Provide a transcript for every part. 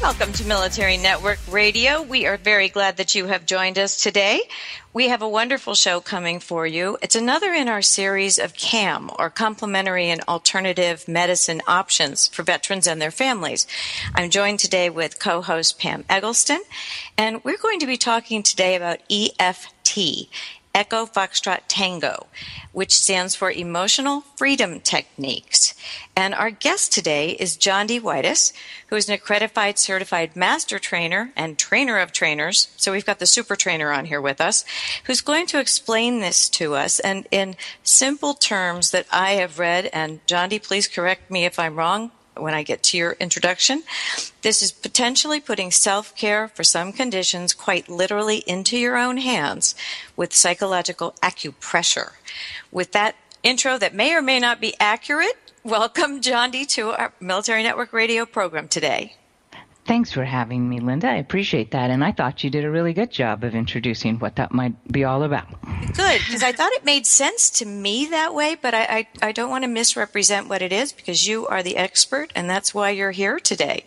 Welcome to Military Network Radio. We are very glad that you have joined us today. We have a wonderful show coming for you. It's another in our series of CAM, or Complementary and Alternative Medicine Options for Veterans and their Families. I'm joined today with co-host Pam Eggleston, and we're going to be talking today about EFT, Echo Foxtrot Tango, which stands for Emotional Freedom Techniques. And our guest today is Jondi Whitis, who is an accredited certified master trainer and trainer of trainers. So we've got the super trainer on here with us, who's going to explain this to us and in simple terms that I have read. And Jondi, please correct me if I'm wrong when I get to your introduction. This is potentially putting self care for some conditions quite literally into your own hands with psychological acupressure. With that intro that may or may not be accurate, welcome, Jondi, to our Military Network Radio program today. Thanks for having me, Linda. I appreciate that. And I thought you did a really good job of introducing what that might be all about. Good, because I thought it made sense to me that way, but I, I, I, don't want to misrepresent what it is because you are the expert and that's why you're here today.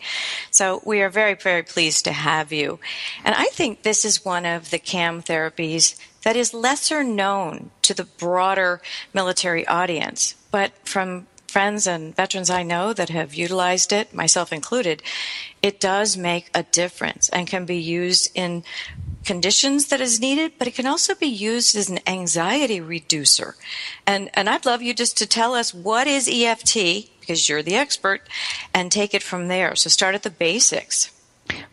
So we are very, very pleased to have you. And I think this is one of the CAM therapies that is lesser known to the broader military audience. But from friends and veterans I know that have utilized it, myself included, it does make a difference and can be used in conditions that is needed, but it can also be used as an anxiety reducer. And, and I'd love you just to tell us what is EFT, because you're the expert, and take it from there. So start at the basics.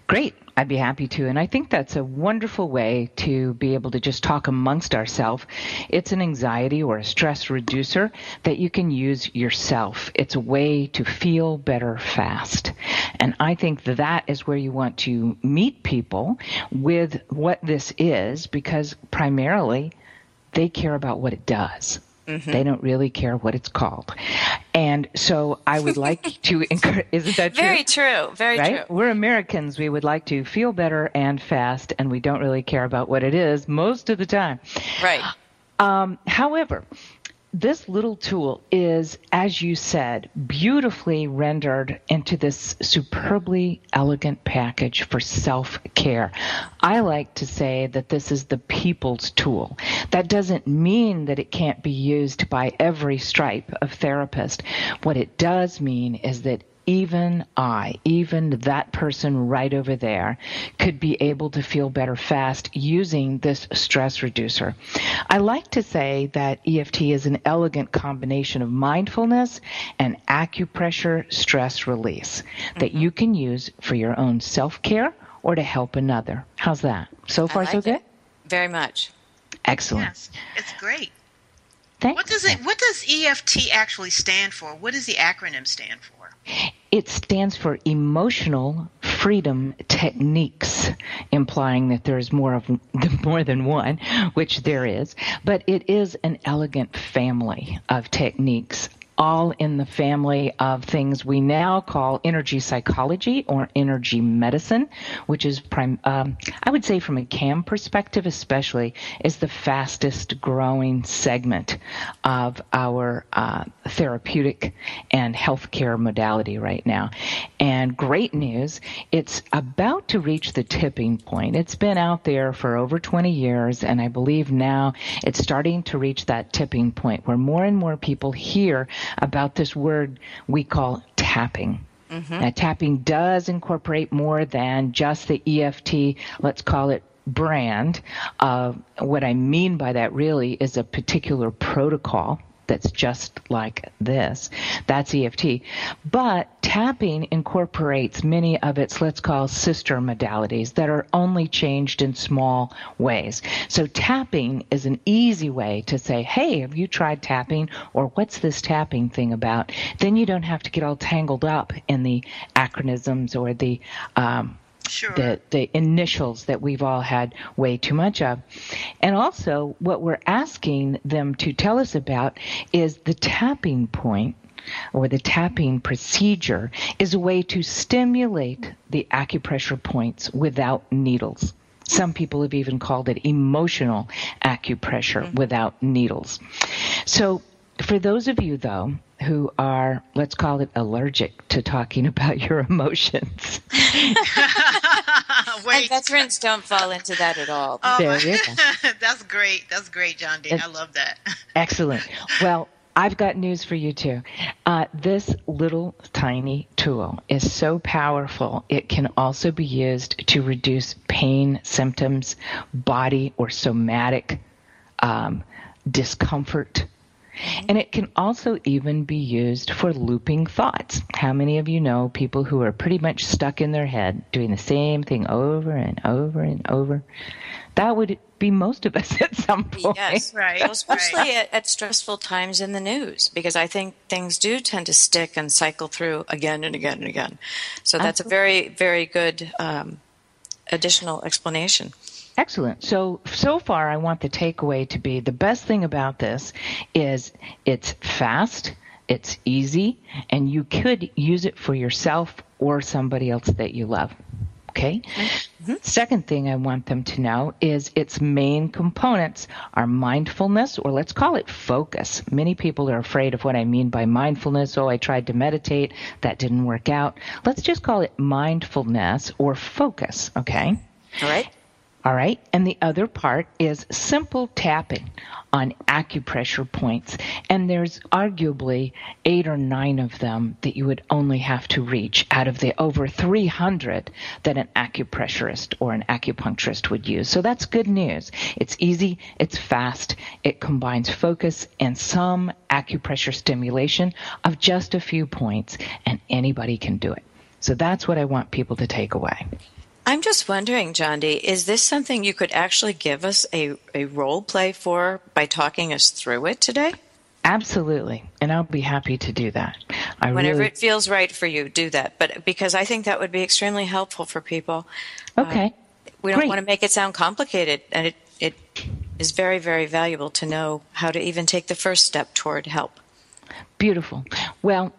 Great. I'd be happy to. And I think that's a wonderful way to be able to just talk amongst ourselves. It's an anxiety or a stress reducer that you can use yourself. It's a way to feel better fast. And I think that, is where you want to meet people with what this is because primarily they care about what it does. Mm-hmm. They don't really care what it's called. And so I would like to encourage, isn't that true? Very true. Very right? true. We're Americans. We would like to feel better and fast, and we don't really care about what it is most of the time. Right. Um, however, this little tool is, as you said, beautifully rendered into this superbly elegant package for self care. I like to say that this is the people's tool. That doesn't mean that it can't be used by every stripe of therapist. What it does mean is that even I, even that person right over there, could be able to feel better fast using this stress reducer. I like to say that EFT is an elegant combination of mindfulness and acupressure stress release mm-hmm. that you can use for your own self care or to help another. How's that? So far, like so good? It. Very much. Excellent. Yes, it's great. Thanks. What does it? What does EFT actually stand for? What does the acronym stand for? It stands for Emotional Freedom Techniques, implying that there is more of more than one, which there is. But it is an elegant family of techniques all in the family of things we now call energy psychology or energy medicine, which is, prim- um, I would say, from a CAM perspective, especially, is the fastest growing segment of our uh, therapeutic and healthcare modality right now. And great news, it's about to reach the tipping point. It's been out there for over 20 years, and I believe now it's starting to reach that tipping point where more and more people hear about this word we call tapping. Mm-hmm. Now, tapping does incorporate more than just the EFT, let's call it brand. Uh, what I mean by that really is a particular protocol that's just like this. That's EFT. But tapping incorporates many of its, let's call sister modalities that are only changed in small ways. So tapping is an easy way to say, hey, have you tried tapping? Or what's this tapping thing about? Then you don't have to get all tangled up in the acronyms or the, um, Sure. The, the initials that we've all had way too much of. And also, what we're asking them to tell us about is the tapping point or the tapping procedure is a way to stimulate the acupressure points without needles. Some people have even called it emotional acupressure mm-hmm. without needles. So, for those of you, though, who are, let's call it allergic to talking about your emotions. and veterans don't fall into that at all. Oh, there you go. That's great. That's great, Jondi. I love that. Excellent. Well, I've got news for you too. Uh, this little tiny tool is so powerful, it can also be used to reduce pain symptoms, body or somatic um, discomfort. And it can also even be used for looping thoughts. How many of you know people who are pretty much stuck in their head doing the same thing over and over and over? That would be most of us at some point. Yes, right. Well, especially. At, at, stressful times in the news, because I think things do tend to stick and cycle through again and again and again. So that's Absolutely. a very, very good um, additional explanation. Excellent. So, so far, I want the takeaway to be the best thing about this is it's fast, it's easy, and you could use it for yourself or somebody else that you love. Okay. Mm-hmm. Second thing I want them to know is its main components are mindfulness, or let's call it focus. Many people are afraid of what I mean by mindfulness. Oh, I tried to meditate. That didn't work out. Let's just call it mindfulness or focus. Okay. All right. All right. And the other part is simple tapping on acupressure points. And there's arguably eight or nine of them that you would only have to reach out of the over 300 that an acupressurist or an acupuncturist would use. So that's good news. It's easy. It's fast. It combines focus and some acupressure stimulation of just a few points and anybody can do it. So that's what I want people to take away. I'm just wondering, Jondi, is this something you could actually give us a, a role play for by talking us through it today? Absolutely. And I'll be happy to do that. I Whenever really... it feels right for you, do that. But because I think that would be extremely helpful for people. Okay. Uh, we don't Great. want to make it sound complicated. And it, it is very, very valuable to know how to even take the first step toward help. Beautiful. Well,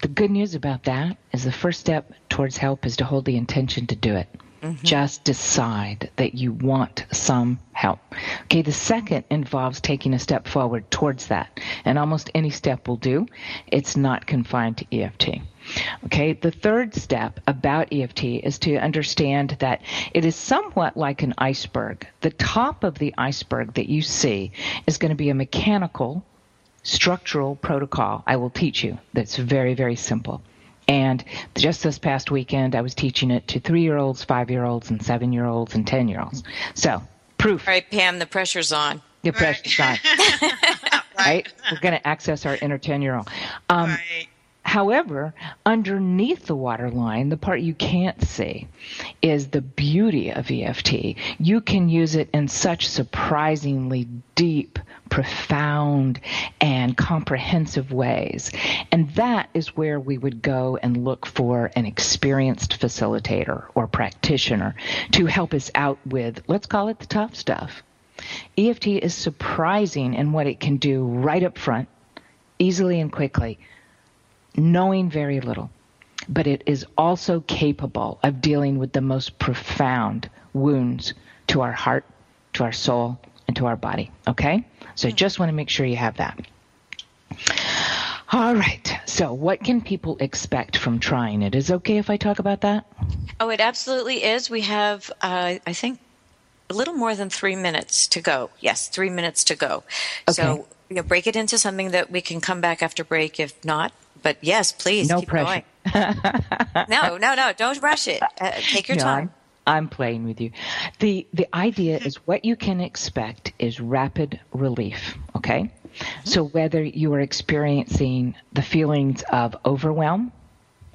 the good news about that is the first step towards help is to hold the intention to do it. Mm-hmm. Just decide that you want some help. Okay, the second involves taking a step forward towards that. And almost any step will do. It's not confined to EFT. Okay, the third step about EFT is to understand that it is somewhat like an iceberg. The top of the iceberg that you see is going to be a mechanical structural protocol I will teach you that's very, very simple. And just this past weekend, I was teaching it to three year olds, five year olds, and seven year olds, and 10 year olds. So, proof. All right, Pam, the pressure's on. The pressure's right. on. right. We're going to access our inner 10 year old. Um, right. However, underneath the waterline, the part you can't see is the beauty of EFT. You can use it in such surprisingly deep, profound, and comprehensive ways. And that is where we would go and look for an experienced facilitator or practitioner to help us out with, let's call it the tough stuff. EFT is surprising in what it can do right up front, easily and quickly knowing very little, but it is also capable of dealing with the most profound wounds to our heart, to our soul, and to our body. Okay? So I just want to make sure you have that. All right. So, what can people expect from trying it? Is it okay if I talk about that? Oh, it absolutely is. We have, uh, I think, a little more than three minutes to go. Yes, three minutes to go. Okay. So, you know, break it into something that we can come back after break. If not, but yes, please. No pressure. no, no, no. Don't rush it. Uh, take your no, time. I'm, I'm playing with you. The the idea is what you can expect is rapid relief. Okay. Mm-hmm. So whether you are experiencing the feelings of overwhelm,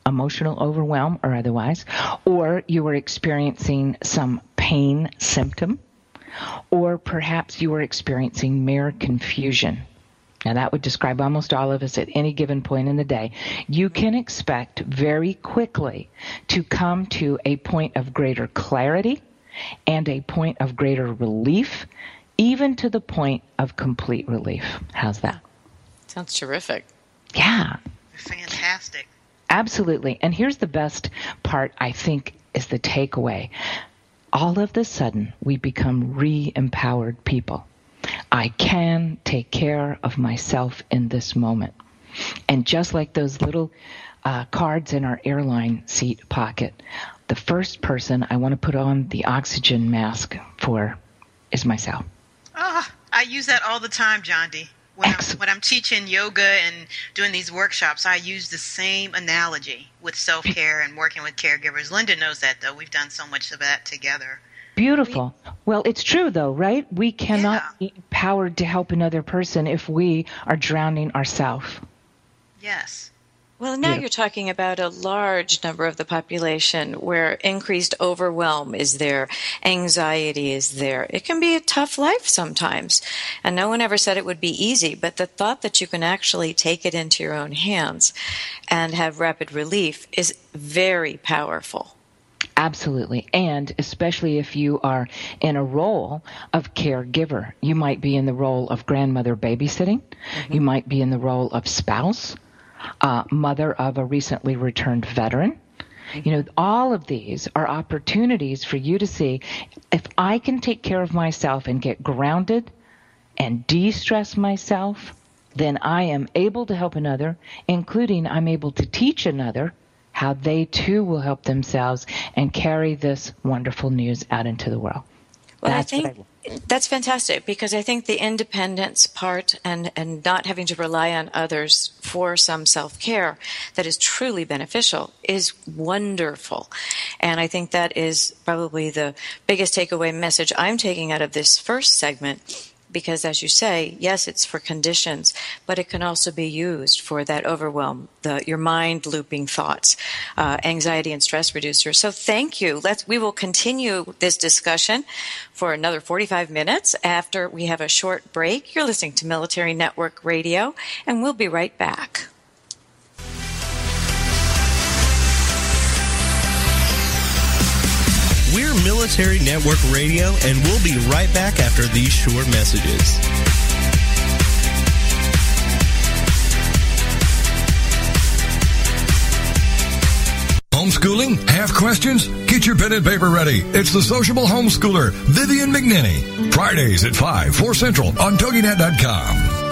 emotional overwhelm or otherwise, or you are experiencing some pain symptom, or perhaps you are experiencing mere confusion Now, that would describe almost all of us at any given point in the day. You can expect very quickly to come to a point of greater clarity and a point of greater relief, even to the point of complete relief. How's that? Sounds terrific. Yeah. Fantastic. Absolutely. And here's the best part, I think, is the takeaway. All of a sudden, we become re empowered people. I can take care of myself in this moment. And just like those little uh, cards in our airline seat pocket, the first person I want to put on the oxygen mask for is myself. Oh, I use that all the time, Jondi. When I'm, when I'm teaching yoga and doing these workshops, I use the same analogy with self care and working with caregivers. Linda knows that, though. We've done so much of that together. Beautiful. Well, it's true though, right? We cannot yeah. be empowered to help another person if we are drowning ourselves. Yes. Well, now yeah. you're talking about a large number of the population where increased overwhelm is there, anxiety is there. It can be a tough life sometimes. And no one ever said it would be easy, but the thought that you can actually take it into your own hands and have rapid relief is very powerful. Absolutely. And especially if you are in a role of caregiver, you might be in the role of grandmother babysitting, mm-hmm. you might be in the role of spouse, uh, mother of a recently returned veteran. You know, all of these are opportunities for you to see if I can take care of myself and get grounded and de stress myself, then I am able to help another, including I'm able to teach another how they too will help themselves and carry this wonderful news out into the world. Well, that's I think I that's fantastic because I think the independence part and, and not having to rely on others for some self care that is truly beneficial is wonderful. And I think that is probably the biggest takeaway message I'm taking out of this first segment because as you say, yes, it's for conditions, but it can also be used for that overwhelm, the, your mind looping thoughts, uh, anxiety and stress reducers. So thank you. Let's, we will continue this discussion for another 45 minutes after we have a short break. You're listening to Military Network Radio, and we'll be right back. We're Military Network Radio, and we'll be right back after these short messages. Homeschooling? Have questions? Get your pen and paper ready. It's the sociable homeschooler, Vivian McNinney. Fridays at 5, 4 Central on TogiNet.com.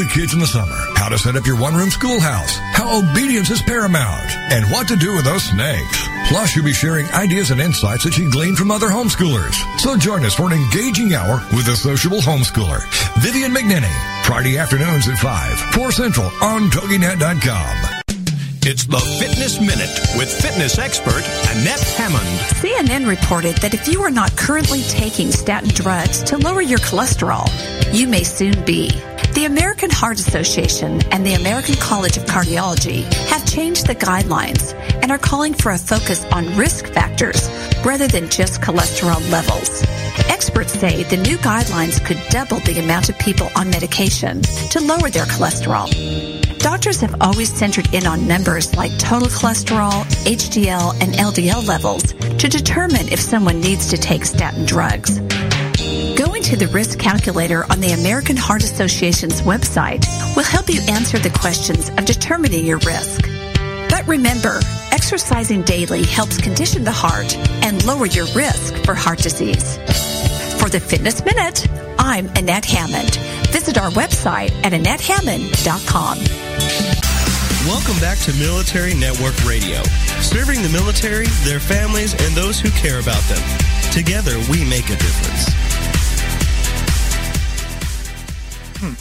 with kids in the summer? How to set up your one-room schoolhouse? How obedience is paramount? And what to do with those snakes? Plus, you'll be sharing ideas and insights that you gleaned from other homeschoolers. So join us for an engaging hour with a sociable homeschooler, Vivian McNinney, Friday afternoons at 5, 4 Central on TogiNet.com. It's the Fitness Minute with fitness expert Annette Hammond. CNN reported that if you are not currently taking statin drugs to lower your cholesterol, you may soon be. The American Heart Association and the American College of Cardiology have changed the guidelines and are calling for a focus on risk factors rather than just cholesterol levels. Experts say the new guidelines could double the amount of people on medication to lower their cholesterol. Doctors have always centered in on numbers like total cholesterol, HDL, and LDL levels to determine if someone needs to take statin drugs. Going to the risk calculator on the American Heart Association's website will help you answer the questions of determining your risk. But remember, exercising daily helps condition the heart and lower your risk for heart disease. For the Fitness Minute, I'm Annette Hammond. Visit our website at AnnetteHammond.com. Welcome back to Military Network Radio, serving the military, their families, and those who care about them. Together, we make a difference. Hmm.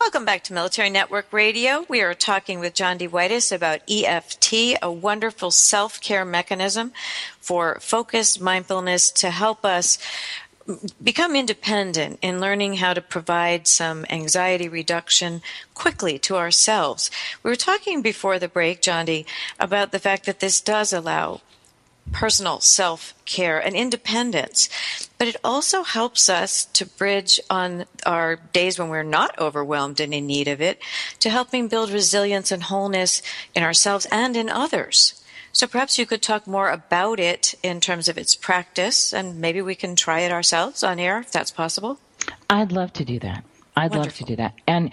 Welcome back to Military Network Radio. We are talking with Jondi About EFT, a wonderful self care mechanism for focused mindfulness to help us become independent in learning how to provide some anxiety reduction quickly to ourselves. We were talking before the break, Jondi, about the fact that this does allow personal self care and independence. But it also helps us to bridge on our days when we're not overwhelmed and in need of it to helping build resilience and wholeness in ourselves and in others. So perhaps you could talk more about it in terms of its practice, and maybe we can try it ourselves on air if that's possible. I'd love to do that. I'd Wonderful. love to do that. And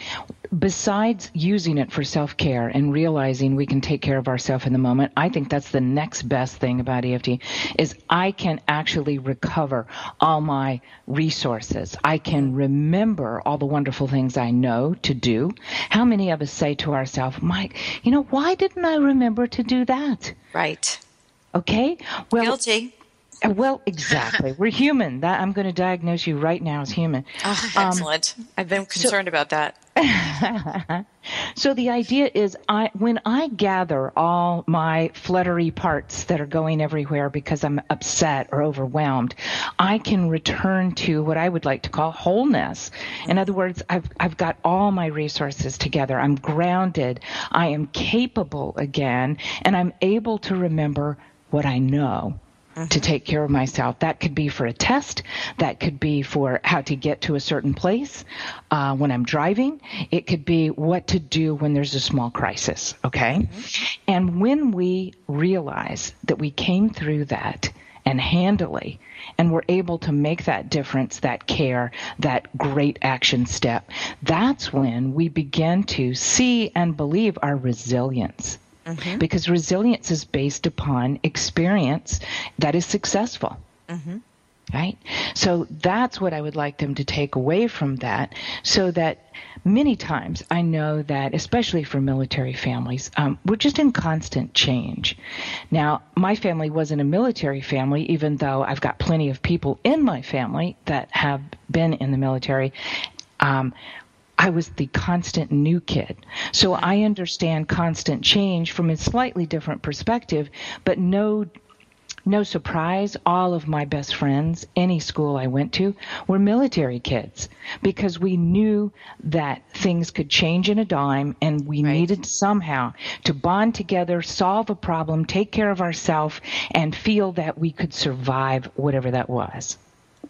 besides using it for self care and realizing we can take care of ourselves in the moment, I think that's the next best thing about EFT is I can actually recover all my resources. I can remember all the wonderful things I know to do. How many of us say to ourselves, Mike, you know, why didn't I remember to do that? Right. Okay. Well, guilty. Well, exactly. We're human. That I'm going to diagnose you right now as human. Oh, excellent. Um, I've been concerned so, about that. so the idea is, I when I gather all my fluttery parts that are going everywhere because I'm upset or overwhelmed, I can return to what I would like to call wholeness. In other words, I've I've got all my resources together. I'm grounded. I am capable again, and I'm able to remember what I know mm-hmm. to take care of myself. That could be for a test. That could be for how to get to a certain place uh, when I'm driving. It could be what to do when there's a small crisis. Okay. Mm-hmm. And when we realize that we came through that and handily and we're able to make that difference, that care, that great action step, that's when we begin to see and believe our resilience. Mm-hmm. Because resilience is based upon experience that is successful. Mm-hmm. Right? So that's what I would like them to take away from that so that many times I know that, especially for military families, um, we're just in constant change. Now, my family wasn't a military family, even though I've got plenty of people in my family that have been in the military. Um, I was the constant new kid. So I understand constant change from a slightly different perspective, but no no surprise, all of my best friends, any school I went to, were military kids because we knew that things could change in a dime and we right. needed somehow to bond together, solve a problem, take care of ourselves, and feel that we could survive whatever that was.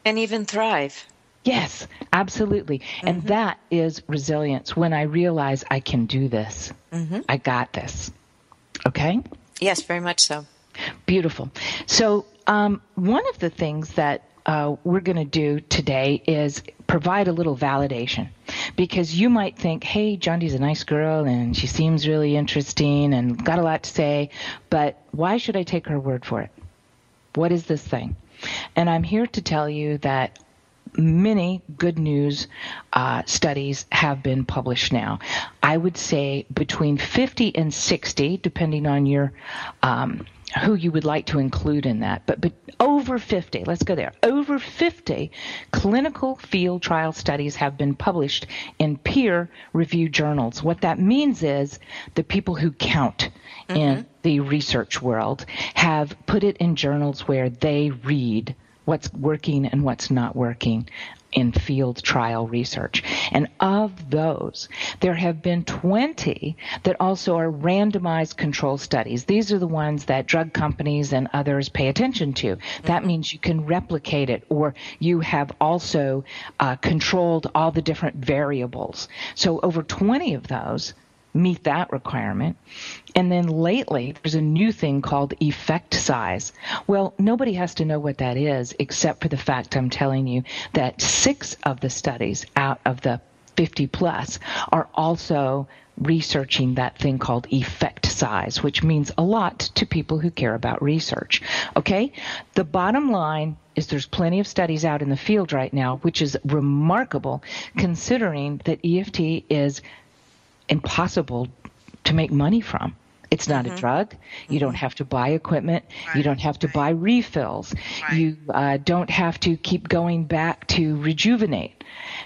And even thrive. Yes, absolutely. Mm-hmm. And that is resilience when I realize I can do this. Mm-hmm. I got this. Okay? Yes, very much so. Beautiful. So, um, one of the things that uh, we're going to do today is provide a little validation because you might think, hey, Jondi's a nice girl and she seems really interesting and got a lot to say, but why should I take her word for it? What is this thing? And I'm here to tell you that many good news uh, studies have been published now. I would say between 50 and 60, depending on your um, who you would like to include in that, but, but over 50, let's go there. Over 50 clinical field trial studies have been published in peer reviewed journals. What that means is the people who count mm-hmm. in the research world have put it in journals where they read what's working and what's not working in field trial research. And of those, there have been 20 that also are randomized control studies. These are the ones that drug companies and others pay attention to. That mm-hmm. means you can replicate it or you have also uh, controlled all the different variables. So over 20 of those meet that requirement. And then lately, there's a new thing called effect size. Well, nobody has to know what that is except for the fact I'm telling you that six of the studies out of the 50 plus are also researching that thing called effect size, which means a lot to people who care about research. Okay? The bottom line is there's plenty of studies out in the field right now, which is remarkable considering that EFT is impossible to make money from. It's not mm-hmm. a drug. You don't mm-hmm. have to buy equipment. Right. You don't have to buy refills. Right. You uh, don't have to keep going back to rejuvenate.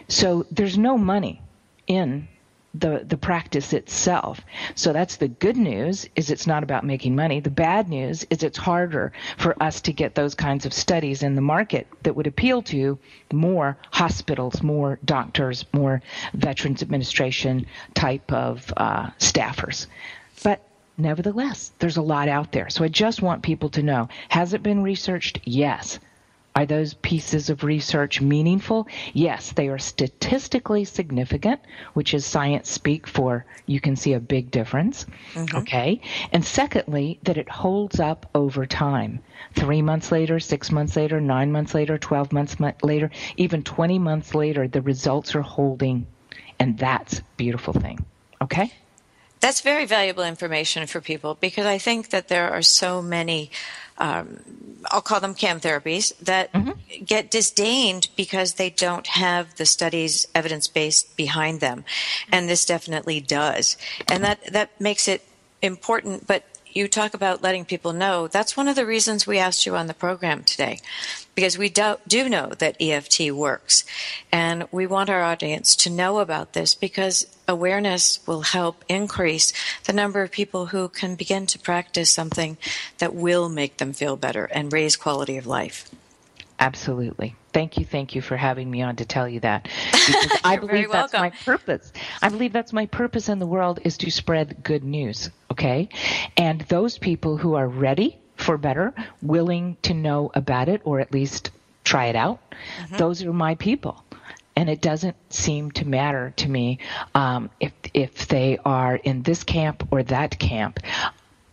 So there's no money in the the practice itself. So that's the good news is it's not about making money. The bad news is it's harder for us to get those kinds of studies in the market that would appeal to more hospitals, more doctors, more Veterans Administration type of uh, staffers. But nevertheless, there's a lot out there. So I just want people to know: has it been researched? Yes. Are those pieces of research meaningful? Yes, they are statistically significant, which is science speak for you can see a big difference. Mm-hmm. Okay. And secondly, that it holds up over time. Three months later, six months later, nine months later, 12 months later, even 20 months later, the results are holding. And that's a beautiful thing. Okay? That's very valuable information for people because I think that there are so many um, I'll call them CAM therapies that mm-hmm. get disdained because they don't have the studies evidence based behind them, and this definitely does, and that that makes it important. But you talk about letting people know. That's one of the reasons we asked you on the program today, because we do, do know that EFT works. And we want our audience to know about this because awareness will help increase the number of people who can begin to practice something that will make them feel better and raise quality of life. Absolutely. Thank you, thank you for having me on to tell you that. Because I believe that's my purpose. I believe that's my purpose in the world is to spread good news, okay? And those people who are ready for better, willing to know about it or at least try it out, mm-hmm. those are my people and it doesn't seem to matter to me um, if if they are in this camp or that camp.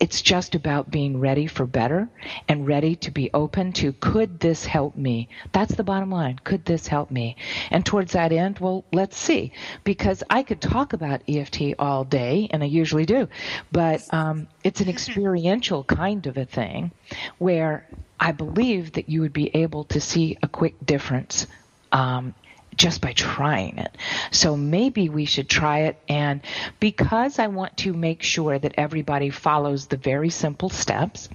It's just about being ready for better and ready to be open to could this help me? That's the bottom line. Could this help me? And towards that end well let's see. Because i could talk about eft all day and i usually do. But um, it's an experiential kind of a thing where i believe that you would be able to see a quick difference um, just by trying it. So maybe we should try it. And because I want to make sure that everybody follows the very simple steps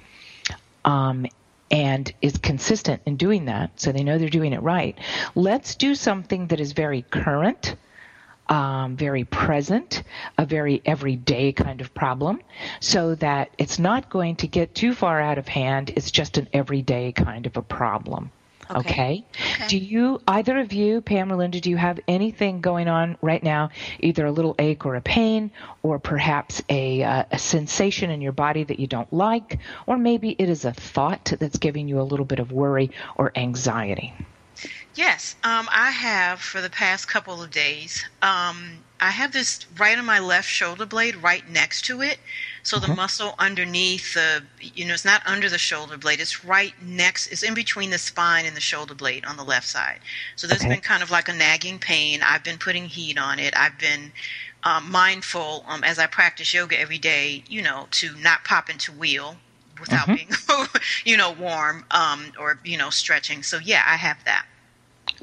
um, and is consistent in doing that, so they know they're doing it right, let's do something that is very current. Um, very present, a very everyday kind of problem, so that it's not going to get too far out of hand. It's just an everyday kind of a problem. Okay. okay. Do you, either of you, Pam or Linda, do you have anything going on right now, either a little ache or a pain, or perhaps a, uh, a sensation in your body that you don't like, or maybe it is a thought that's giving you a little bit of worry or anxiety? Yes, um, I have for the past couple of days. Um, I have this right on my left shoulder blade, right next to it. So the uh-huh. muscle underneath the, you know, it's not under the shoulder blade. It's right next. It's in between the spine and the shoulder blade on the left side. So there's okay. been kind of like a nagging pain. I've been putting heat on it. I've been um, mindful um, as I practice yoga every day. You know, to not pop into wheel without uh-huh. being, you know, warm um, or you know stretching. So yeah, I have that.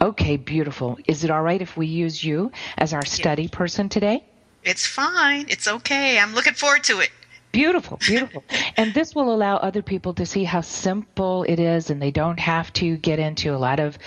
Okay, beautiful. Is it all right if we use you as our study yeah. person today? It's fine. It's okay. I'm looking forward to it. Beautiful, beautiful. and this will allow other people to see how simple it is and they don't have to get into a lot of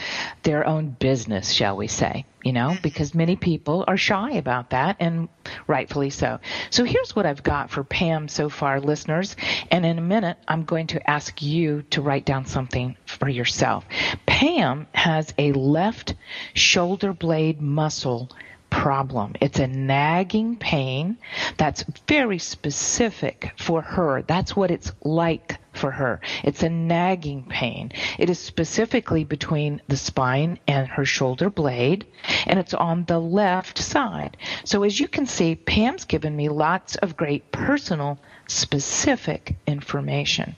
their own business, shall we say, you know, mm-hmm. because many people are shy about that and rightfully so. So here's what I've got for Pam so far, listeners. And in a minute, I'm going to ask you to write down something for yourself. Pam has a left shoulder blade muscle problem. It's a nagging pain that's very specific for her. That's what it's like for her. It's a nagging pain. It is specifically between the spine and her shoulder blade, and it's on the left side. So as you can see, Pam's given me lots of great personal specific information.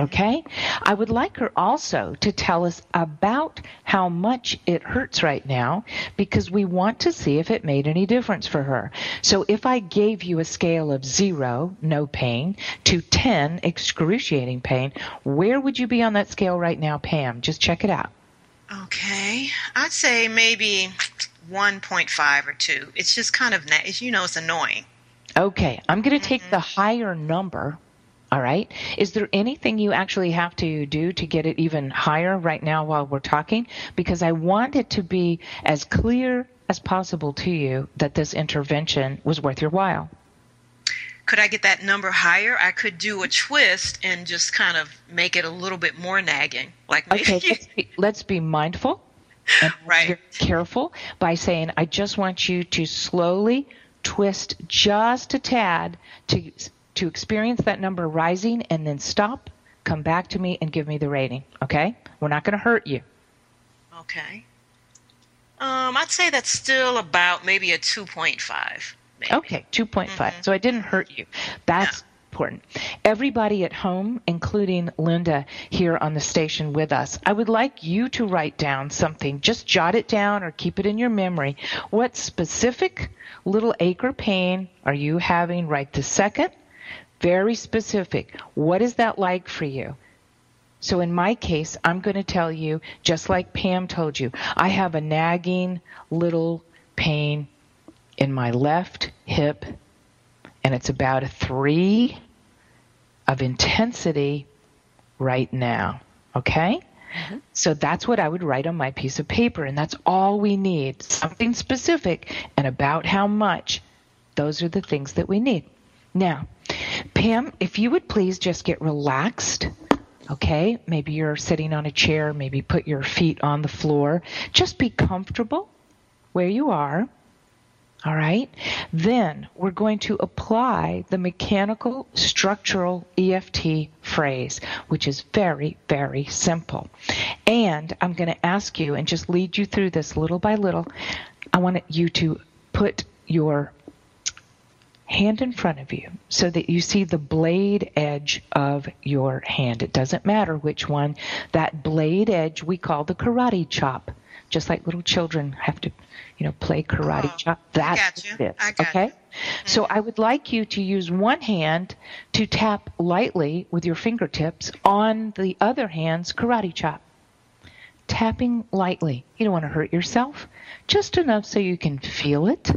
Mm-hmm. Okay? I would like her also to tell us about how much it hurts right now because we want to see if it made any difference for her. So if I gave you a scale of zero, no pain, to 10, excruciating pain, where would you be on that scale right now, Pam? Just check it out. Okay. I'd say maybe 1.5 or 2. It's just kind of, as you know, it's annoying. Okay. I'm going to take mm-hmm. the higher number all right. Is there anything you actually have to do to get it even higher right now while we're talking? Because I want it to be as clear as possible to you that this intervention was worth your while. Could I get that number higher? I could do a twist and just kind of make it a little bit more nagging. Like maybe okay, let's be, let's be mindful and right. careful by saying, I just want you to slowly twist just a tad to to experience that number rising and then stop, come back to me and give me the rating. Okay? We're not going to hurt you. Okay. Um, I'd say that's still about maybe a 2.5. Maybe. Okay, 2.5. Mm-hmm. So I didn't hurt you. That's important. Everybody at home, including Linda here on the station with us, I would like you to write down something. Just jot it down or keep it in your memory. What specific little ache or pain are you having right this second? Very specific. What is that like for you? So in my case, I'm going to tell you, just like Pam told you, I have a nagging little pain in my left hip and it's about a three of intensity right now. Okay? Mm-hmm. So that's what I would write on my piece of paper, and that's all we need something specific and about how much. Those are the things that we need. Now, Pam, if you would please just get relaxed. Okay, maybe you're sitting on a chair, maybe put your feet on the floor. Just be comfortable where you are. All right. Then we're going to apply the mechanical structural EFT phrase, which is very, very simple. And I'm going to ask you and just lead you through this little by little. I want you to put your hand in front of you so that you see the blade edge of your hand. It doesn't matter which one. That blade edge we call the karate chop. Just like little children have to you know, play karate uh-huh. chop. That's this. okay? Mm-hmm. So I would like you to use one hand to tap lightly with your fingertips on the other hand's karate chop. Tapping lightly. You don't want to hurt yourself. Just enough so you can feel it.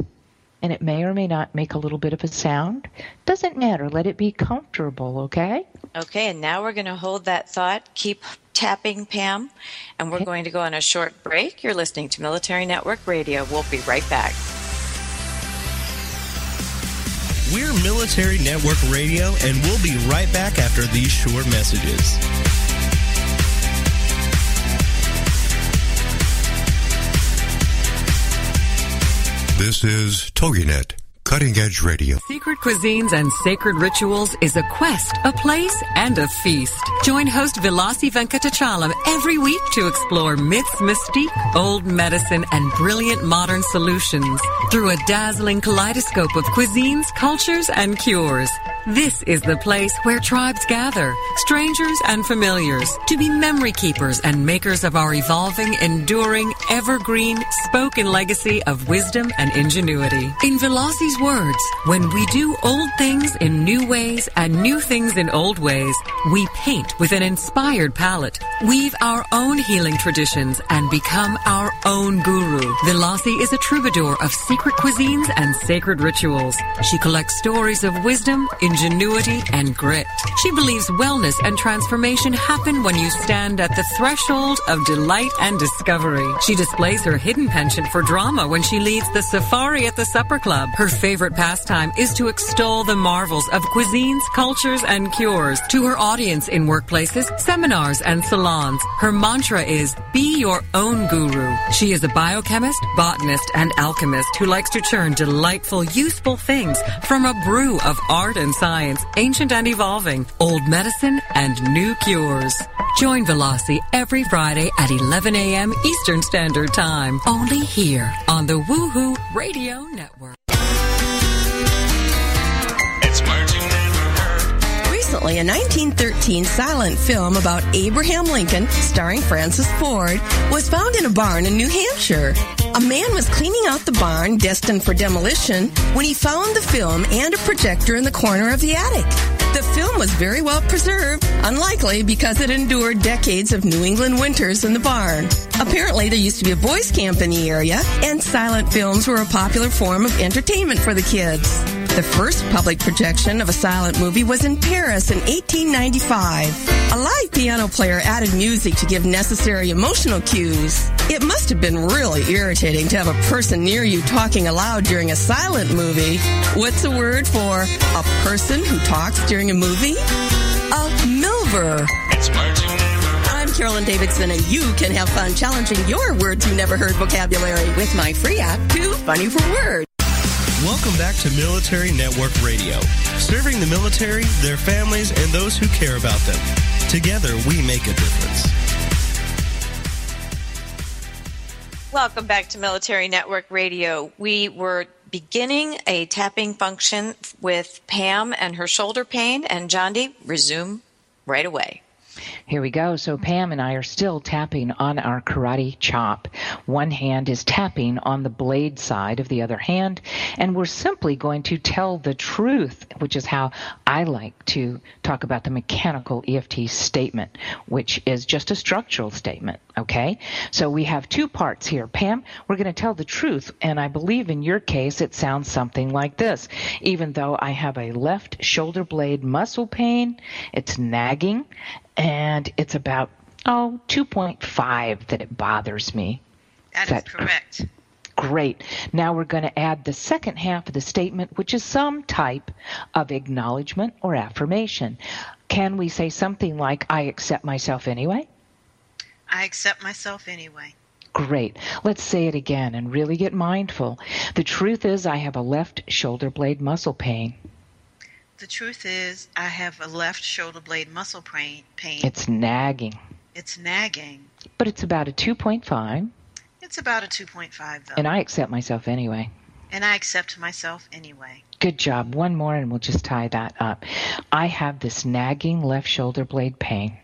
And it may or may not make a little bit of a sound. Doesn't matter. Let it be comfortable, okay? Okay, and now we're going to hold that thought. Keep tapping, Pam, and we're going to go on a short break. You're listening to Military Network Radio. We'll be right back. We're Military Network Radio, and we'll be right back after these short messages. This is TogiNet Cutting Edge Radio. Secret Cuisines and Sacred Rituals is a quest, a place, and a feast. Join host Vilasi Venkatachalam every week to explore myths, mystique, old medicine, and brilliant modern solutions through a dazzling kaleidoscope of cuisines, cultures, and cures. This is the place where tribes gather, strangers and familiars, to be memory keepers and makers of our evolving, enduring, evergreen, spoken legacy of wisdom and ingenuity. In Velasi's words, when we do old things in new ways and new things in old ways, we paint with an inspired palette, weave our own healing traditions, and become our own guru. Velasi is a troubadour of secret cuisines and sacred rituals. She collects stories of wisdom, ingenuity, and grit. She believes wellness and transformation happen when you stand at the threshold of delight and discovery. She displays her hidden penchant for drama when she leads the safari at the supper club. Her favorite pastime is to extol the marvels of cuisines, cultures, and cures to her audience in workplaces, seminars, and salons. Her mantra is be your own guru. She is a biochemist, botanist, and alchemist who likes to churn delightful, useful things from a brew of art and science, ancient and evolving, old medicine, and new cures. Join Velasi every Friday at 11 a.m. Eastern Standard Time, only here on the Woohoo Radio Network. A 1913 silent film about Abraham Lincoln, starring Francis Ford, was found in a barn in New Hampshire. A man was cleaning out the barn destined for demolition when he found the film and a projector in the corner of the attic. The film was very well preserved, unlikely because it endured decades of New England winters in the barn. Apparently, there used to be a boys' camp in the area, and silent films were a popular form of entertainment for the kids. The first public projection of a silent movie was in Paris in 1895. A live piano player added music to give necessary emotional cues. It must have been really irritating to have a person near you talking aloud during a silent movie. What's the word for a person who talks during a movie? A milver. I'm Carolyn Davidson, and you can have fun challenging your words you never heard vocabulary with my free app, Too Funny for Words. Welcome back to Military Network Radio, serving the military, their families, and those who care about them. Together, we make a difference. Welcome back to Military Network Radio. We were beginning a tapping function with Pam and her shoulder pain, and Jondi, resume right away. Here we go. So Pam and I are still tapping on our karate chop. One hand is tapping on the blade side of the other hand, and we're simply going to tell the truth, which is how I like to talk about the mechanical EFT statement, which is just a structural statement. Okay? So we have two parts here. Pam, we're going to tell the truth, and I believe in your case it sounds something like this. Even though I have a left shoulder blade muscle pain, it's nagging, and it's about oh 2.5 that it bothers me. That is that, correct. Great. Now we're going to add the second half of the statement, which is some type of acknowledgement or affirmation. Can we say something like, I accept myself anyway? I accept myself anyway. Great. Let's say it again and really get mindful. The truth is, I have a left shoulder blade muscle pain. The truth is, I have a left shoulder blade muscle pain. It's nagging. It's nagging. But it's about a 2.5. It's about a 2.5, though. And I accept myself anyway. And I accept myself anyway. Good job. One more, and we'll just tie that up. I have this nagging left shoulder blade pain.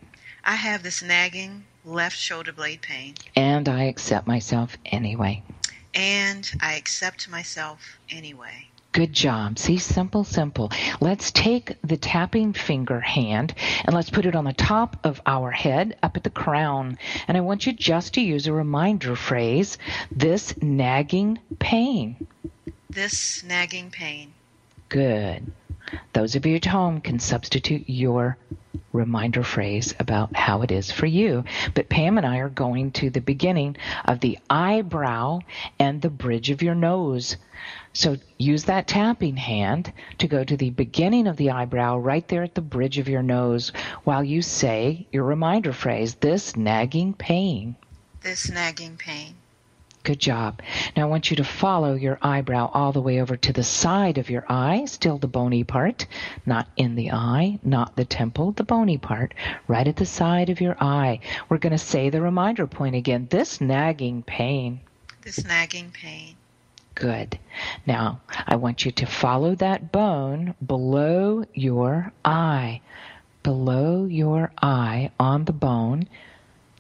I have this nagging left shoulder blade pain. And I accept myself anyway. And I accept myself anyway. Good job. See, simple, simple. Let's take the tapping finger hand and let's put it on the top of our head up at the crown. And I want you just to use a reminder phrase this nagging pain. This nagging pain. Good. Those of you at home can substitute your reminder phrase about how it is for you. But Pam and I are going to the beginning of the eyebrow and the bridge of your nose. So use that tapping hand to go to the beginning of the eyebrow right there at the bridge of your nose while you say your reminder phrase, this nagging pain. This nagging pain. Good job. Now I want you to follow your eyebrow all the way over to the side of your eye, still the bony part, not in the eye, not the temple, the bony part, right at the side of your eye. We're going to say the reminder point again, this nagging pain. This nagging pain. Good. Now, I want you to follow that bone below your eye. Below your eye on the bone,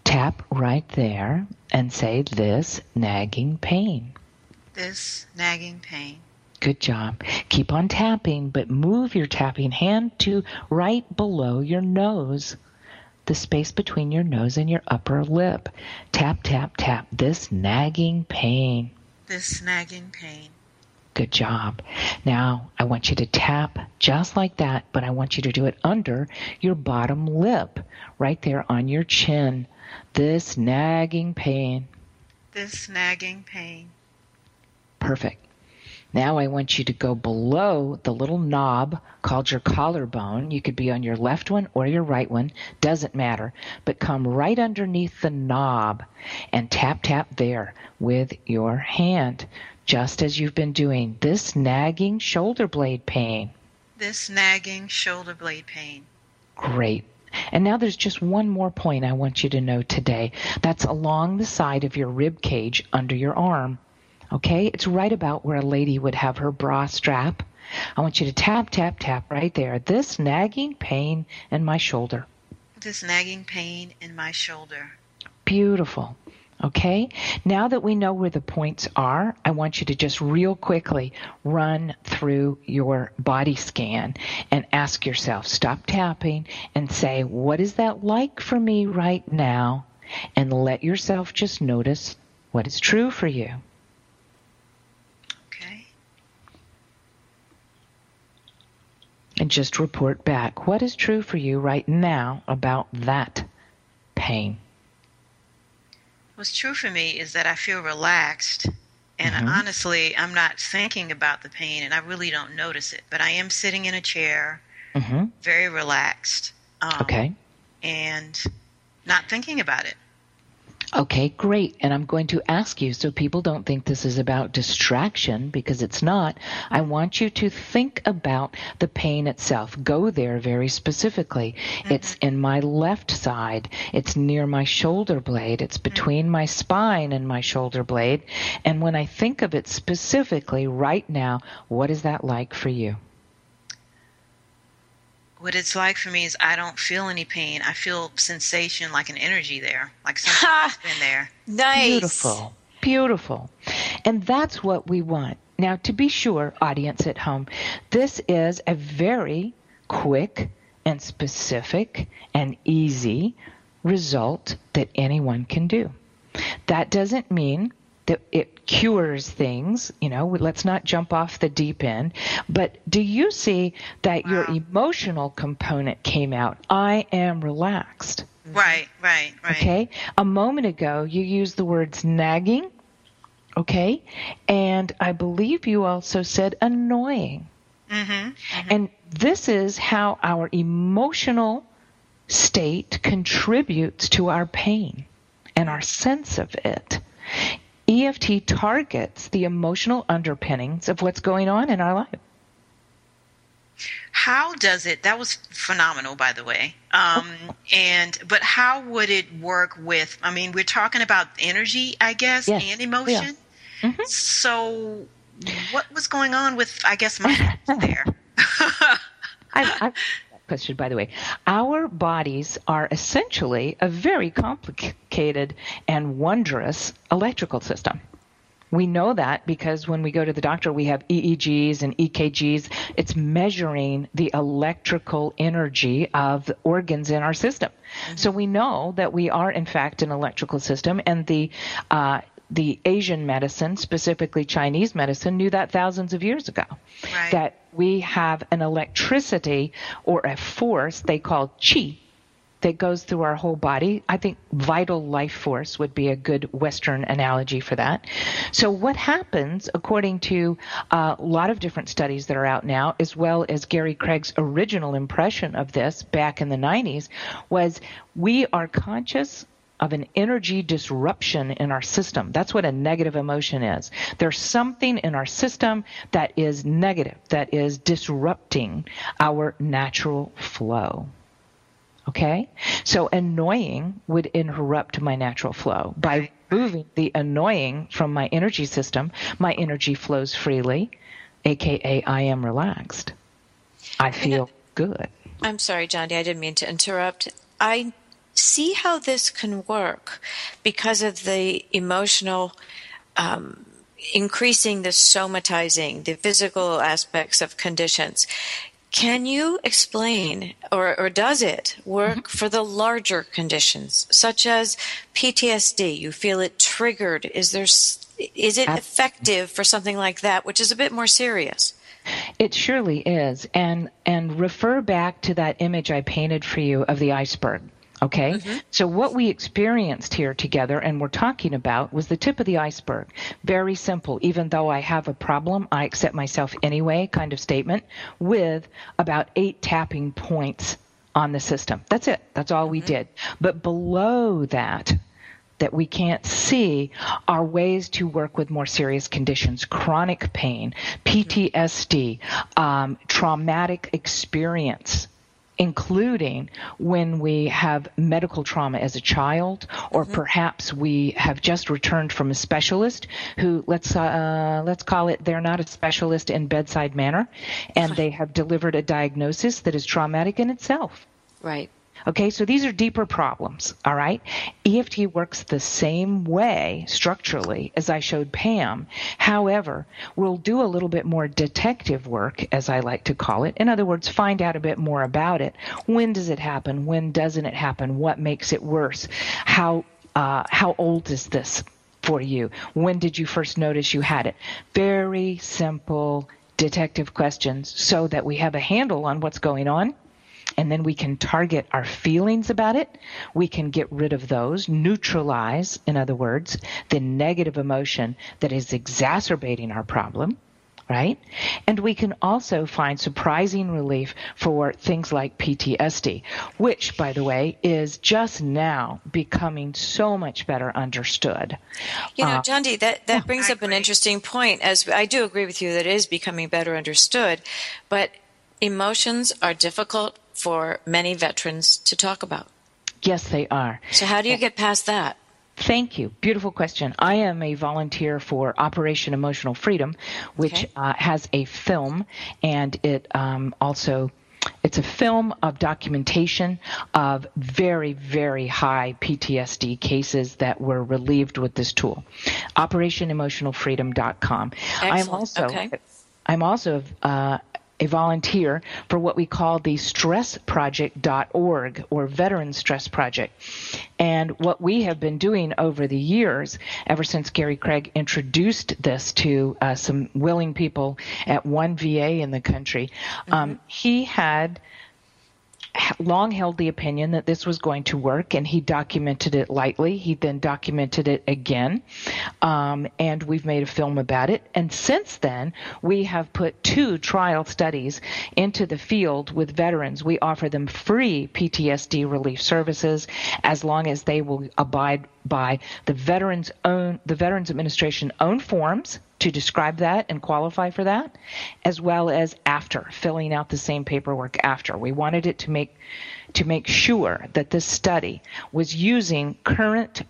tap right there and say this nagging pain. This nagging pain. Good job. Keep on tapping, but move your tapping hand to right below your nose, the space between your nose and your upper lip. Tap, tap, tap. This nagging pain this nagging pain. Good job. Now, I want you to tap just like that, but I want you to do it under your bottom lip, right there on your chin. This nagging pain. This nagging pain. Perfect. Now I want you to go below the little knob called your collarbone. You could be on your left one or your right one, doesn't matter. But come right underneath the knob and tap tap there with your hand, just as you've been doing. This nagging shoulder blade pain. This nagging shoulder blade pain. Great. And now there's just one more point I want you to know today. That's along the side of your rib cage under your arm. Okay? It's right about where a lady would have her bra strap. I want you to tap, tap, tap right there. This nagging pain in my shoulder. This nagging pain in my shoulder. Beautiful. Okay? Now that we know where the points are, I want you to just real quickly run through your body scan and ask yourself, stop tapping and say, what is that like for me right now? And let yourself just notice what is true for you. And just report back what is true for you right now about that pain. What's true for me is that I feel relaxed. And mm-hmm. honestly, I'm not thinking about the pain and I really don't notice it. But I am sitting in a chair, mm-hmm. very relaxed. Um, okay. And not thinking about it. Okay, great. And I'm going to ask you so people don't think this is about distraction because it's not. I want you to think about the pain itself. Go there very specifically. Mm-hmm. It's in my left side. It's near my shoulder blade. It's between mm-hmm. my spine and my shoulder blade. And when I think of it specifically right now, what is that like for you? What it's like for me is I don't feel any pain. I feel sensation like an energy there, like something's been there. Nice. Beautiful. Beautiful. And that's what we want. Now, to be sure, audience at home, this is a very quick and specific and easy result that anyone can do. That doesn't mean that it cures things. You know, let's not jump off the deep end. But do you see that wow. your emotional component came out? I am relaxed. Right, right, right. Okay. A moment ago, you used the words nagging. Okay. And I believe you also said annoying. Mm-hmm, mm-hmm. And this is how our emotional state contributes to our pain and our sense of it. EFT targets the emotional underpinnings of what's going on in our life. How does it? That was phenomenal, by the way. Um, and but how would it work with? I mean, we're talking about energy, I guess, yes. and emotion. Yeah. Mm-hmm. So, what was going on with? I guess my there. I, I, question, by the way. Our bodies are essentially a very complicated and wondrous electrical system. We know that because when we go to the doctor, we have EEGs and EKGs. It's measuring the electrical energy of the organs in our system. Mm-hmm. So we know that we are, in fact, an electrical system, and the uh, the Asian medicine, specifically Chinese medicine, knew that thousands of years ago. Right. That we have an electricity or a force they call chi that goes through our whole body. I think vital life force would be a good Western analogy for that. So, what happens, according to uh, a lot of different studies that are out now, as well as Gary Craig's original impression of this back in the 90s, was we are conscious of an energy disruption in our system. That's what a negative emotion is. There's something in our system that is negative, that is disrupting our natural flow. Okay? So annoying would interrupt my natural flow. By removing the annoying from my energy system, my energy flows freely, aka I am relaxed. I feel good. I'm sorry, Jondi. I didn't mean to interrupt. I see how this can work because of the emotional um, increasing the somatizing, the physical aspects of conditions. Can you explain, or, or does it work mm-hmm. for the larger conditions, such as PTSD? You feel it triggered. Is there is it effective for something like that, which is a bit more serious? It surely is, and and refer back to that image I painted for you of the iceberg. Okay? Mm-hmm. So what we experienced here together and we're talking about was the tip of the iceberg. Very simple. Even though I have a problem, I accept myself anyway kind of statement with about eight tapping points on the system. That's it. That's all mm-hmm. we did. But below that, that we can't see are ways to work with more serious conditions, chronic pain, PTSD, um, traumatic experience including when we have medical trauma as a child, or mm-hmm. perhaps we have just returned from a specialist who let's uh, let's call it they're not a specialist in bedside manner, and they have delivered a diagnosis that is traumatic in itself. Right. Okay, so these are deeper problems, all right? EFT works the same way structurally as I showed Pam. However, we'll do a little bit more detective work, as I like to call it. In other words, find out a bit more about it. When does it happen? When doesn't it happen? What makes it worse? How uh, how old is this for you? When did you first notice you had it? Very simple detective questions so that we have a handle on what's going on and then we can target our feelings about it. We can get rid of those, neutralize, in other words, the negative emotion that is exacerbating our problem right? And we can also find surprising relief for things like PTSD, which, by the way, is just now becoming so much better understood. You know, uh, John D, that, that brings up an interesting point, as I do agree with you that it is becoming better understood, but emotions are difficult for many veterans to talk about. Yes, they are. So, how do you get past that? Thank you. Beautiful question. I am a volunteer for Operation Emotional Freedom, which okay. uh, has a film, and it um, also it's a film of documentation of very, very high PTSD cases that were relieved with this tool. OperationEmotionalFreedom.com. Excellent. I'm also okay. I'm also uh, a volunteer for what we call the stressproject.org or Veteran Stress Project. And what we have been doing over the years, ever since Gary Craig introduced this to uh, some willing people at one VA in the country, um, mm-hmm. he had long held the opinion that this was going to work, and he documented it lightly. He then documented it again, um, and we've made a film about it. And since then, we have put two trial studies into the field with veterans. We offer them free PTSD relief services as long as they will abide by the veterans own the Veterans Administration own forms to describe that and qualify for that, as well as after filling out the same paperwork after. We wanted it to make to make sure that this study was using current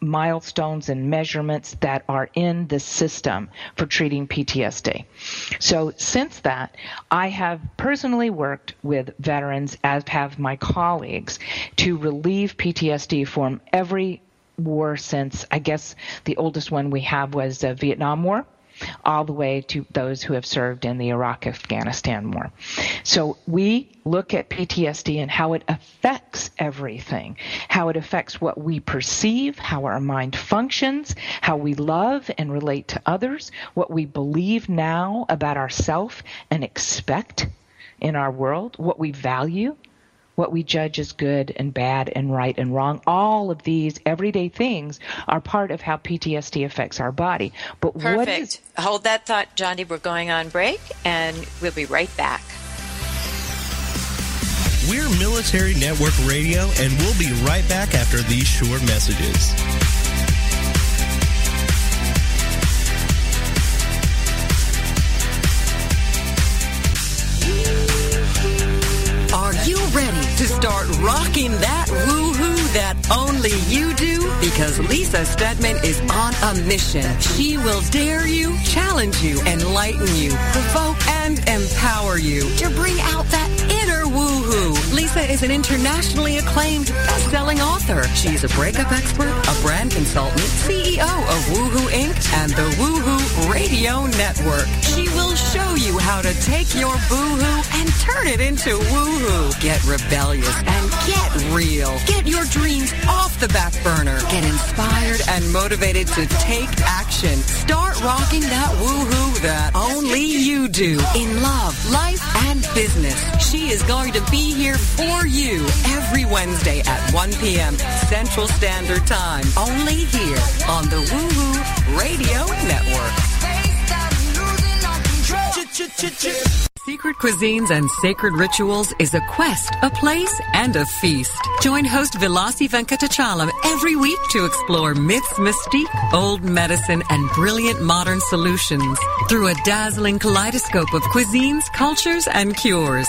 milestones and measurements that are in the system for treating PTSD. So since that, I have personally worked with veterans, as have my colleagues, to relieve PTSD from every war since I guess the oldest one we have was the Vietnam War all the way to those who have served in the Iraq Afghanistan war. So we look at PTSD and how it affects everything, how it affects what we perceive, how our mind functions, how we love and relate to others, what we believe now about ourselves and expect in our world, what we value, what we judge as good and bad and right and wrong. All of these everyday things are part of how PTSD affects our body. But Perfect. what is Hold that thought, Jondi. We're going on break and we'll be right back. We're Military Network Radio and we'll be right back after these short messages. Ready to start rocking that woohoo that only you do? Because Lisa Steadman is on a mission. She will dare you, challenge you, enlighten you, provoke and empower you to bring out that inner woohoo. Lisa is an internationally acclaimed best-selling author. She's a breakup expert, a brand consultant, CEO of Woohoo Inc. and the Woohoo Radio Network. She will show you how to take your boohoo and turn it into woohoo. Get rebellious and get real. Get your dreams off the back burner. Get inspired and motivated to take action. Start rocking that woohoo that only you do in love, life, and business. She is going to be here for you every Wednesday at 1 p.m. Central Standard Time. Only here on the Woohoo Radio Network. Secret Cuisines and Sacred Rituals is a quest, a place, and a feast. Join host Vilasi Venkatachalam every week to explore myths, mystique, old medicine, and brilliant modern solutions through a dazzling kaleidoscope of cuisines, cultures, and cures.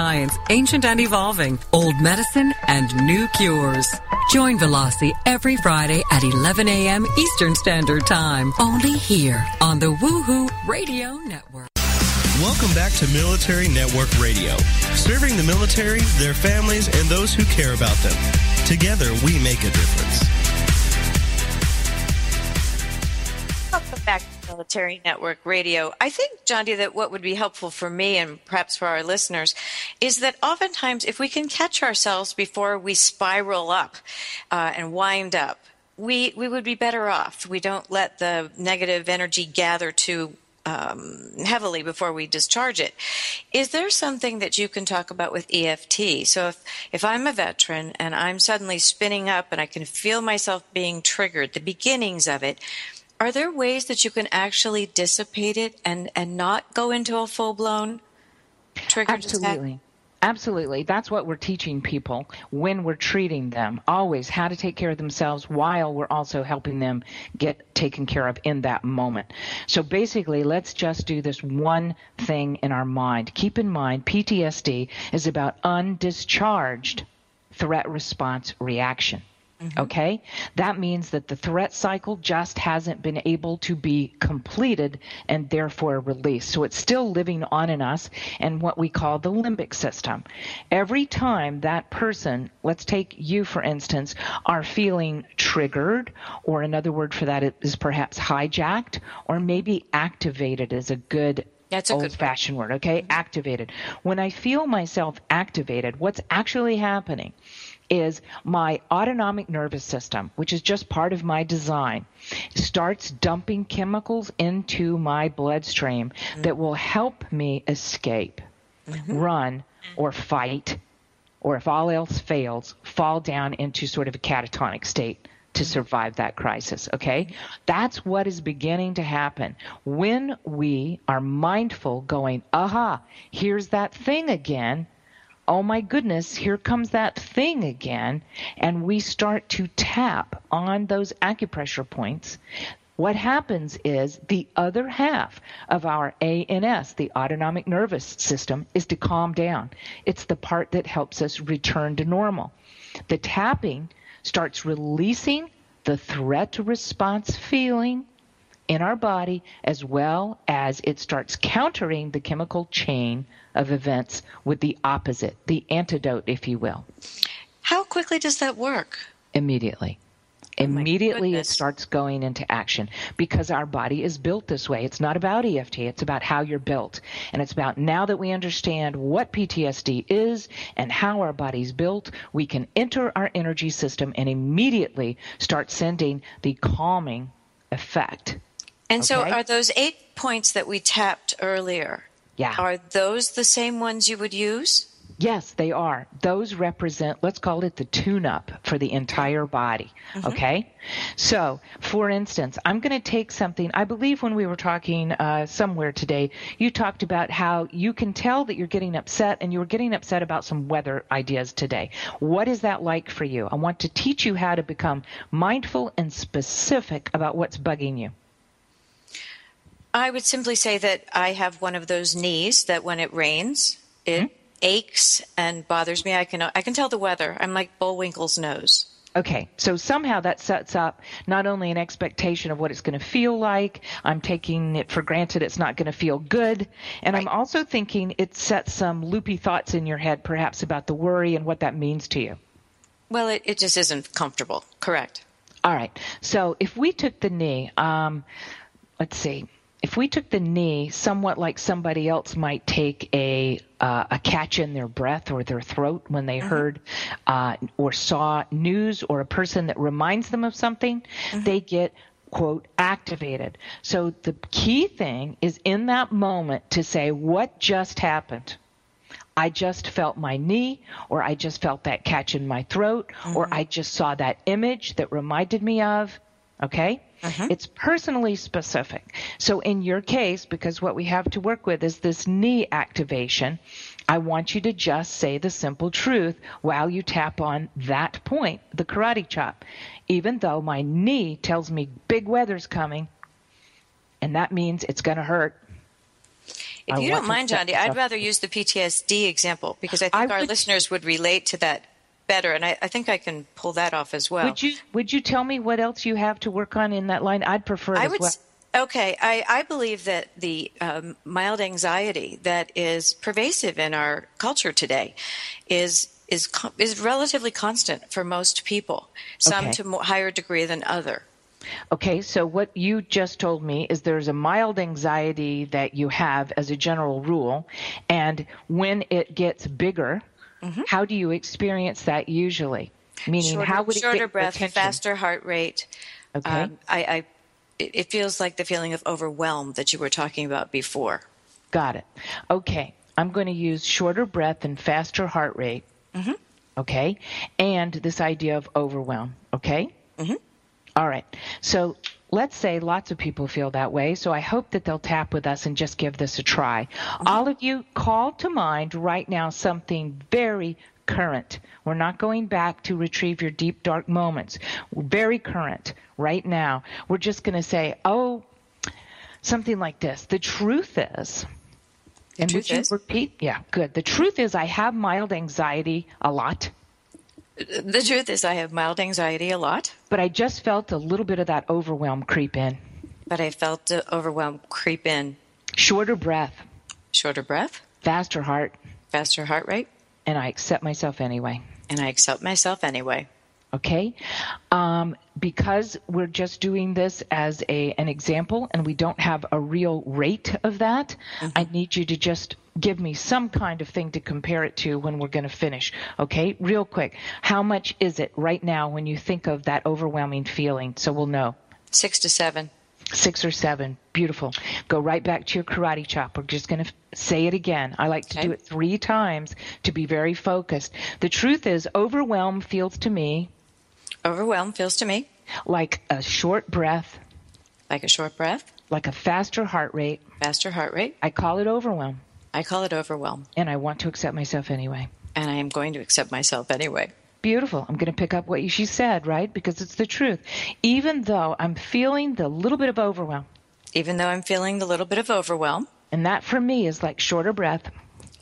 ancient and evolving, old medicine, and new cures. Join Vilasi every Friday at 11 a.m. Eastern Standard Time, only here on the Woohoo Radio Network. Welcome back to Military Network Radio, serving the military, their families, and those who care about them. Together, we make a difference. Welcome back to Military Network Radio. I think, Jondi, that what would be helpful for me and perhaps for our listeners is that oftentimes if we can catch ourselves before we spiral up uh, and wind up, we, we would be better off. We don't let the negative energy gather too um, heavily before we discharge it. Is there something that you can talk about with EFT? So if, if I'm a veteran and I'm suddenly spinning up and I can feel myself being triggered, the beginnings of it, are there ways that you can actually dissipate it and, and not go into a full blown trigger? Absolutely. Absolutely. That's what we're teaching people when we're treating them. Always how to take care of themselves while we're also helping them get taken care of in that moment. So basically, let's just do this one thing in our mind. Keep in mind, PTSD is about undischarged threat response reaction. Mm-hmm. Okay? That means that the threat cycle just hasn't been able to be completed and therefore released. So it's still living on in us and what we call the limbic system. Every time that person, let's take you for instance, are feeling triggered, or another word for that is perhaps hijacked, or maybe activated is a good that's a old fashioned word, okay? Mm-hmm. Activated. When I feel myself activated, what's actually happening is my autonomic nervous system, which is just part of my design, starts dumping chemicals into my bloodstream mm-hmm. that will help me escape, mm-hmm. run, or fight, or if all else fails, fall down into sort of a catatonic state to mm-hmm. survive that crisis. Okay? That's what is beginning to happen when we are mindful, going, aha, here's that thing again oh my goodness, here comes that thing again. And we start to tap on those acupressure points. What happens is the other half of our ANS, the autonomic nervous system, is to calm down. It's the part that helps us return to normal. The tapping starts releasing the threat response feeling in our body as well as it starts countering the chemical chain of events with the opposite, the antidote, if you will. How quickly does that work? Immediately. Oh Immediately it starts going into action because our body is built this way. It's not about EFT, it's about how you're built. And it's about now that we understand what PTSD is and how our body's built, we can enter our energy system and immediately start sending the calming effect. And okay? so are those eight points that we tapped earlier? Yeah. Are those the same ones you would use? Yes, they are. Those represent, let's call it the tune up for the entire body. Mm-hmm. Okay? So, for instance, I'm going to take something, I believe when we were talking uh, somewhere today, you talked about how you can tell that you're getting upset and you were getting upset about some weather ideas today. What is that like for you? I want to teach you how to become mindful and specific about what's bugging you. I would simply say that I have one of those knees that when it rains, it mm-hmm. aches and bothers me. I can I can tell the weather. I'm like Bullwinkle's nose. Okay, so somehow that sets up not only an expectation of what it's going to feel like, I'm taking it for granted it's not going to feel good, and right. I'm also thinking it sets some loopy thoughts in your head perhaps about the worry and what that means to you. Well, it, it just isn't comfortable. Correct. All right, so if we took the knee, um, let's see if we took the knee somewhat like somebody else might take a uh, a catch in their breath or their throat when they mm-hmm. heard uh, or saw news or a person that reminds them of something, mm-hmm. they get quote activated. So the key thing is in that moment to say what just happened. I just felt my knee, or I just felt that catch in my throat, mm-hmm. or I just saw that image that reminded me of. Okay? Uh-huh. It's personally specific. So in your case, because what we have to work with is this knee activation, I want you to just say the simple truth while you tap on that point, the karate chop. Even though my knee tells me big weather's coming, and that means it's going to hurt. If you don't mind, Jondi, I'd rather use the PTSD example because I think I our would, listeners would relate to that better, and I, I, think I can pull that off as well. Would you Would you tell me what else you have to work on in that line? I'd prefer. I would. Well. Okay, I, I, believe that the um, mild anxiety that is pervasive in our culture today is is is relatively constant for most people. Some okay. to more, higher degree than other. Okay, so what you just told me is there's a mild anxiety that you have as a general rule, and when it gets bigger, Mm-hmm. How do you experience that usually? Meaning, shorter, how would it shorter breath, attention? faster heart rate? Okay. Um, I, I, it feels like the feeling of overwhelm that you were talking about before. Got it. Okay, I'm going to use shorter breath and faster heart rate. Mm-hmm. Okay, and this idea of overwhelm. Okay. Mm-hmm. All right. So let's say lots of people feel that way, so I hope that they'll tap with us and just give this a try. All of you, call to mind right now something very current. We're not going back to retrieve your deep, dark moments. We're very current right now. We're just going to say, oh, something like this. The truth is, the and truth would you is? repeat? Yeah, good. The truth is, I have mild anxiety a lot. The truth is, I have mild anxiety a lot. But I just felt a little bit of that overwhelm creep in. But I felt the overwhelm creep in. Shorter breath. Shorter breath. Faster heart. Faster heart rate. And I accept myself anyway. And I accept myself anyway. Okay? Um, because we're just doing this as a an example and we don't have a real rate of that, mm-hmm. I need you to just give me some kind of thing to compare it to when we're going to finish. Okay? Real quick. How much is it right now when you think of that overwhelming feeling so we'll know? 6 to 7. Six or seven. Beautiful. Go right back to your karate chop. We're just going to say it again. I like to okay. do it three times to be very focused. The truth is, overwhelm feels to me Overwhelm feels to me like a short breath. Like a short breath. Like a faster heart rate. Faster heart rate. I call it overwhelm. I call it overwhelm. And I want to accept myself anyway. And I am going to accept myself anyway. Beautiful. I'm going to pick up what she said, right? Because it's the truth. Even though I'm feeling the little bit of overwhelm. Even though I'm feeling the little bit of overwhelm. And that for me is like shorter breath.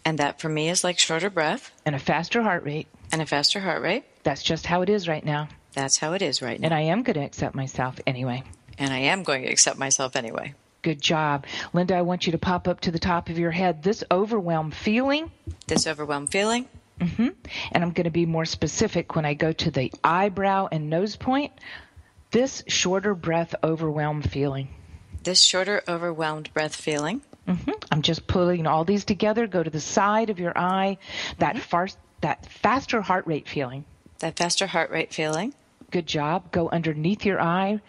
And that for me is like shorter breath. And a faster heart rate. And a faster heart rate. That's just how it is right now. That's how it is right now. And I am going to accept myself anyway. And I am going to accept myself anyway. Good job. Linda, I want you to pop up to the top of your head this overwhelmed feeling. This overwhelmed feeling. Mm-hmm. And I'm going to be more specific when I go to the eyebrow and nose point. This shorter breath overwhelmed feeling. This shorter overwhelmed breath feeling. Mm-hmm. I'm just pulling all these together. Go to the side of your eye. That mm-hmm. far, that faster heart rate feeling. That faster heart rate feeling. Good job. Go underneath your eye.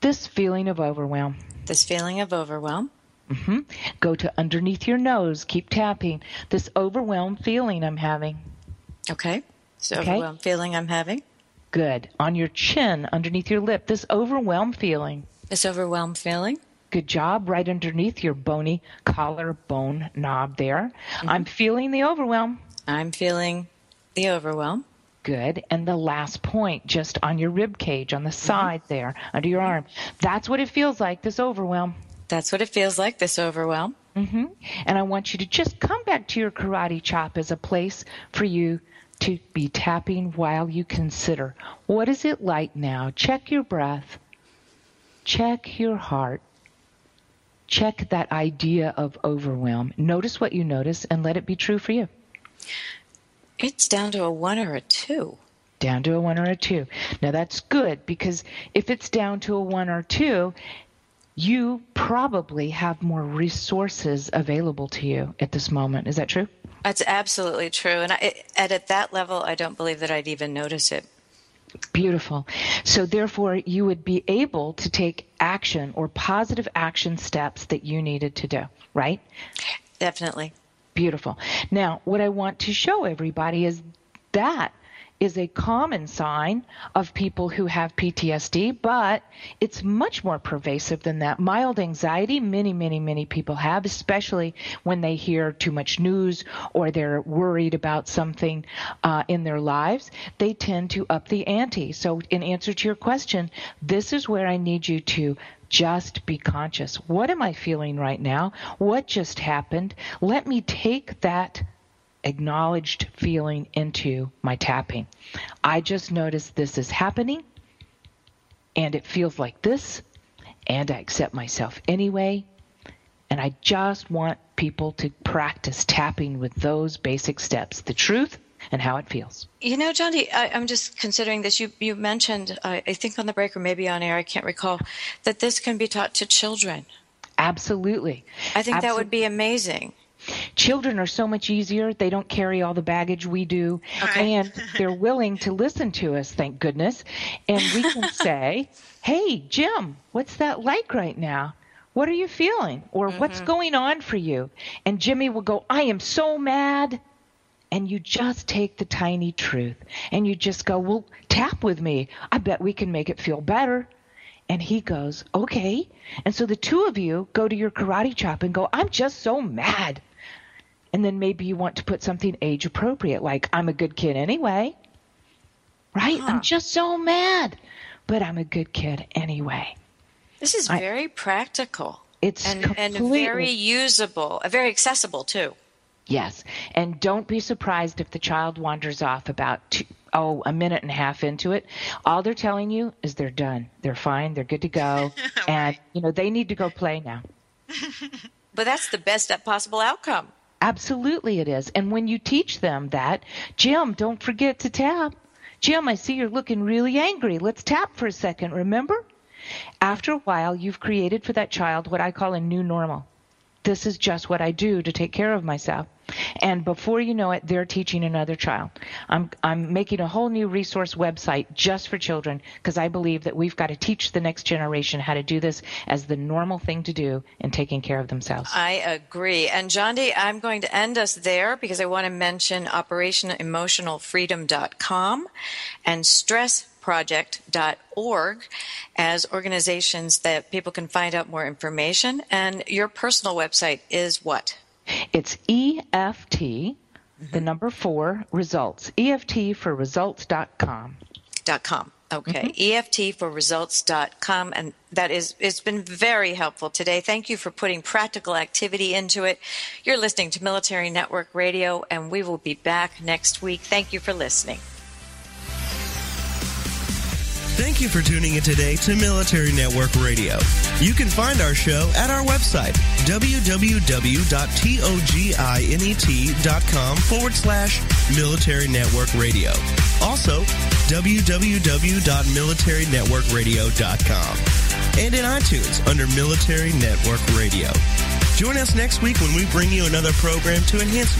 This feeling of overwhelm. This feeling of overwhelm. Mm-hmm. Go to underneath your nose. Keep tapping. This overwhelmed feeling I'm having. Okay. So okay. overwhelmed feeling I'm having. Good. On your chin, underneath your lip. This overwhelmed feeling. This overwhelmed feeling. Good job. Right underneath your bony collarbone knob there. Mm-hmm. I'm feeling the overwhelm. I'm feeling the overwhelm. Good. And the last point, just on your rib cage, on the mm-hmm. side mm-hmm. there, under your arm. That's what it feels like, this overwhelm. That's what it feels like, this overwhelm. Mm-hmm. And I want you to just come back to your karate chop as a place for you to be tapping while you consider what is it like now? Check your breath, check your heart, check that idea of overwhelm. Notice what you notice and let it be true for you. It's down to a one or a two. Down to a one or a two. Now that's good because if it's down to a one or two, you probably have more resources available to you at this moment. Is that true? That's absolutely true. And I, at, at that level, I don't believe that I'd even notice it. Beautiful. So, therefore, you would be able to take action or positive action steps that you needed to do, right? Definitely. Beautiful. Now, what I want to show everybody is that is a common sign of people who have PTSD, but it's much more pervasive than that. Mild anxiety, many, many, many people have, especially when they hear too much news or they're worried about something uh, in their lives. They tend to up the ante. So, in answer to your question, this is where I need you to just be conscious. What am I feeling right now? What just happened? Let me take that acknowledged feeling into my tapping. I just noticed this is happening and it feels like this and I accept myself anyway. And I just want people to practice tapping with those basic steps the truth and how it feels. You know, Jondi, I, am just considering this. You, you mentioned, I think on the break or maybe on air, I can't recall, that this can be taught to children. Absolutely. I think Absolutely. that would be amazing. Children are so much easier. They don't carry all the baggage we do. Okay. And they're willing to listen to us, thank goodness. And we can say, hey, Jim, what's that like right now? What are you feeling? Or mm-hmm. what's going on for you? And Jimmy will go, I am so mad. And you just take the tiny truth and you just go, well, tap with me. I bet we can make it feel better. And he goes, okay. And so the two of you go to your karate chop and go, I'm just so mad. And then maybe you want to put something age appropriate, like, I'm a good kid anyway. Right? Huh. I'm just so mad, but I'm a good kid anyway. This is I, very practical. It's and, and very usable, very accessible too. Yes. And don't be surprised if the child wanders off about two, oh, a minute and a half into it. All they're telling you is they're done. They're fine. They're good to go. right. And, you know, they need to go play now. but that's the best possible outcome. Absolutely it is. And when you teach them that, Jim, don't forget to tap. Jim, I see you're looking really angry. Let's tap for a second, remember? After a while, you've created for that child what I call a new normal. This is just what I do to take care of myself. And before you know it, they're teaching another child. I'm, I'm making a whole new resource website just for children because I believe that we've got to teach the next generation how to do this as the normal thing to do in taking care of themselves. I agree. And Jondi, I'm going to end us there because I want to mention OperationEmotionalFreedom.com and Stress project.org as organizations that people can find out more information. And your personal website is what? It's EFT, mm-hmm. the number four, results. EFT for results.com. Dot com. Okay, mm-hmm. EFT for results.com. And that is, it's been very helpful today. Thank you for putting practical activity into it. You're listening to Military Network Radio, and we will be back next week. Thank you for listening. Thank you for tuning in today to Military Network Radio. You can find our show at our website, www.toginet.com forward slash Military Network Radio. Also, www.militarynetworkradio.com. And in iTunes under Military Network Radio. Join us next week when we bring you another program to enhance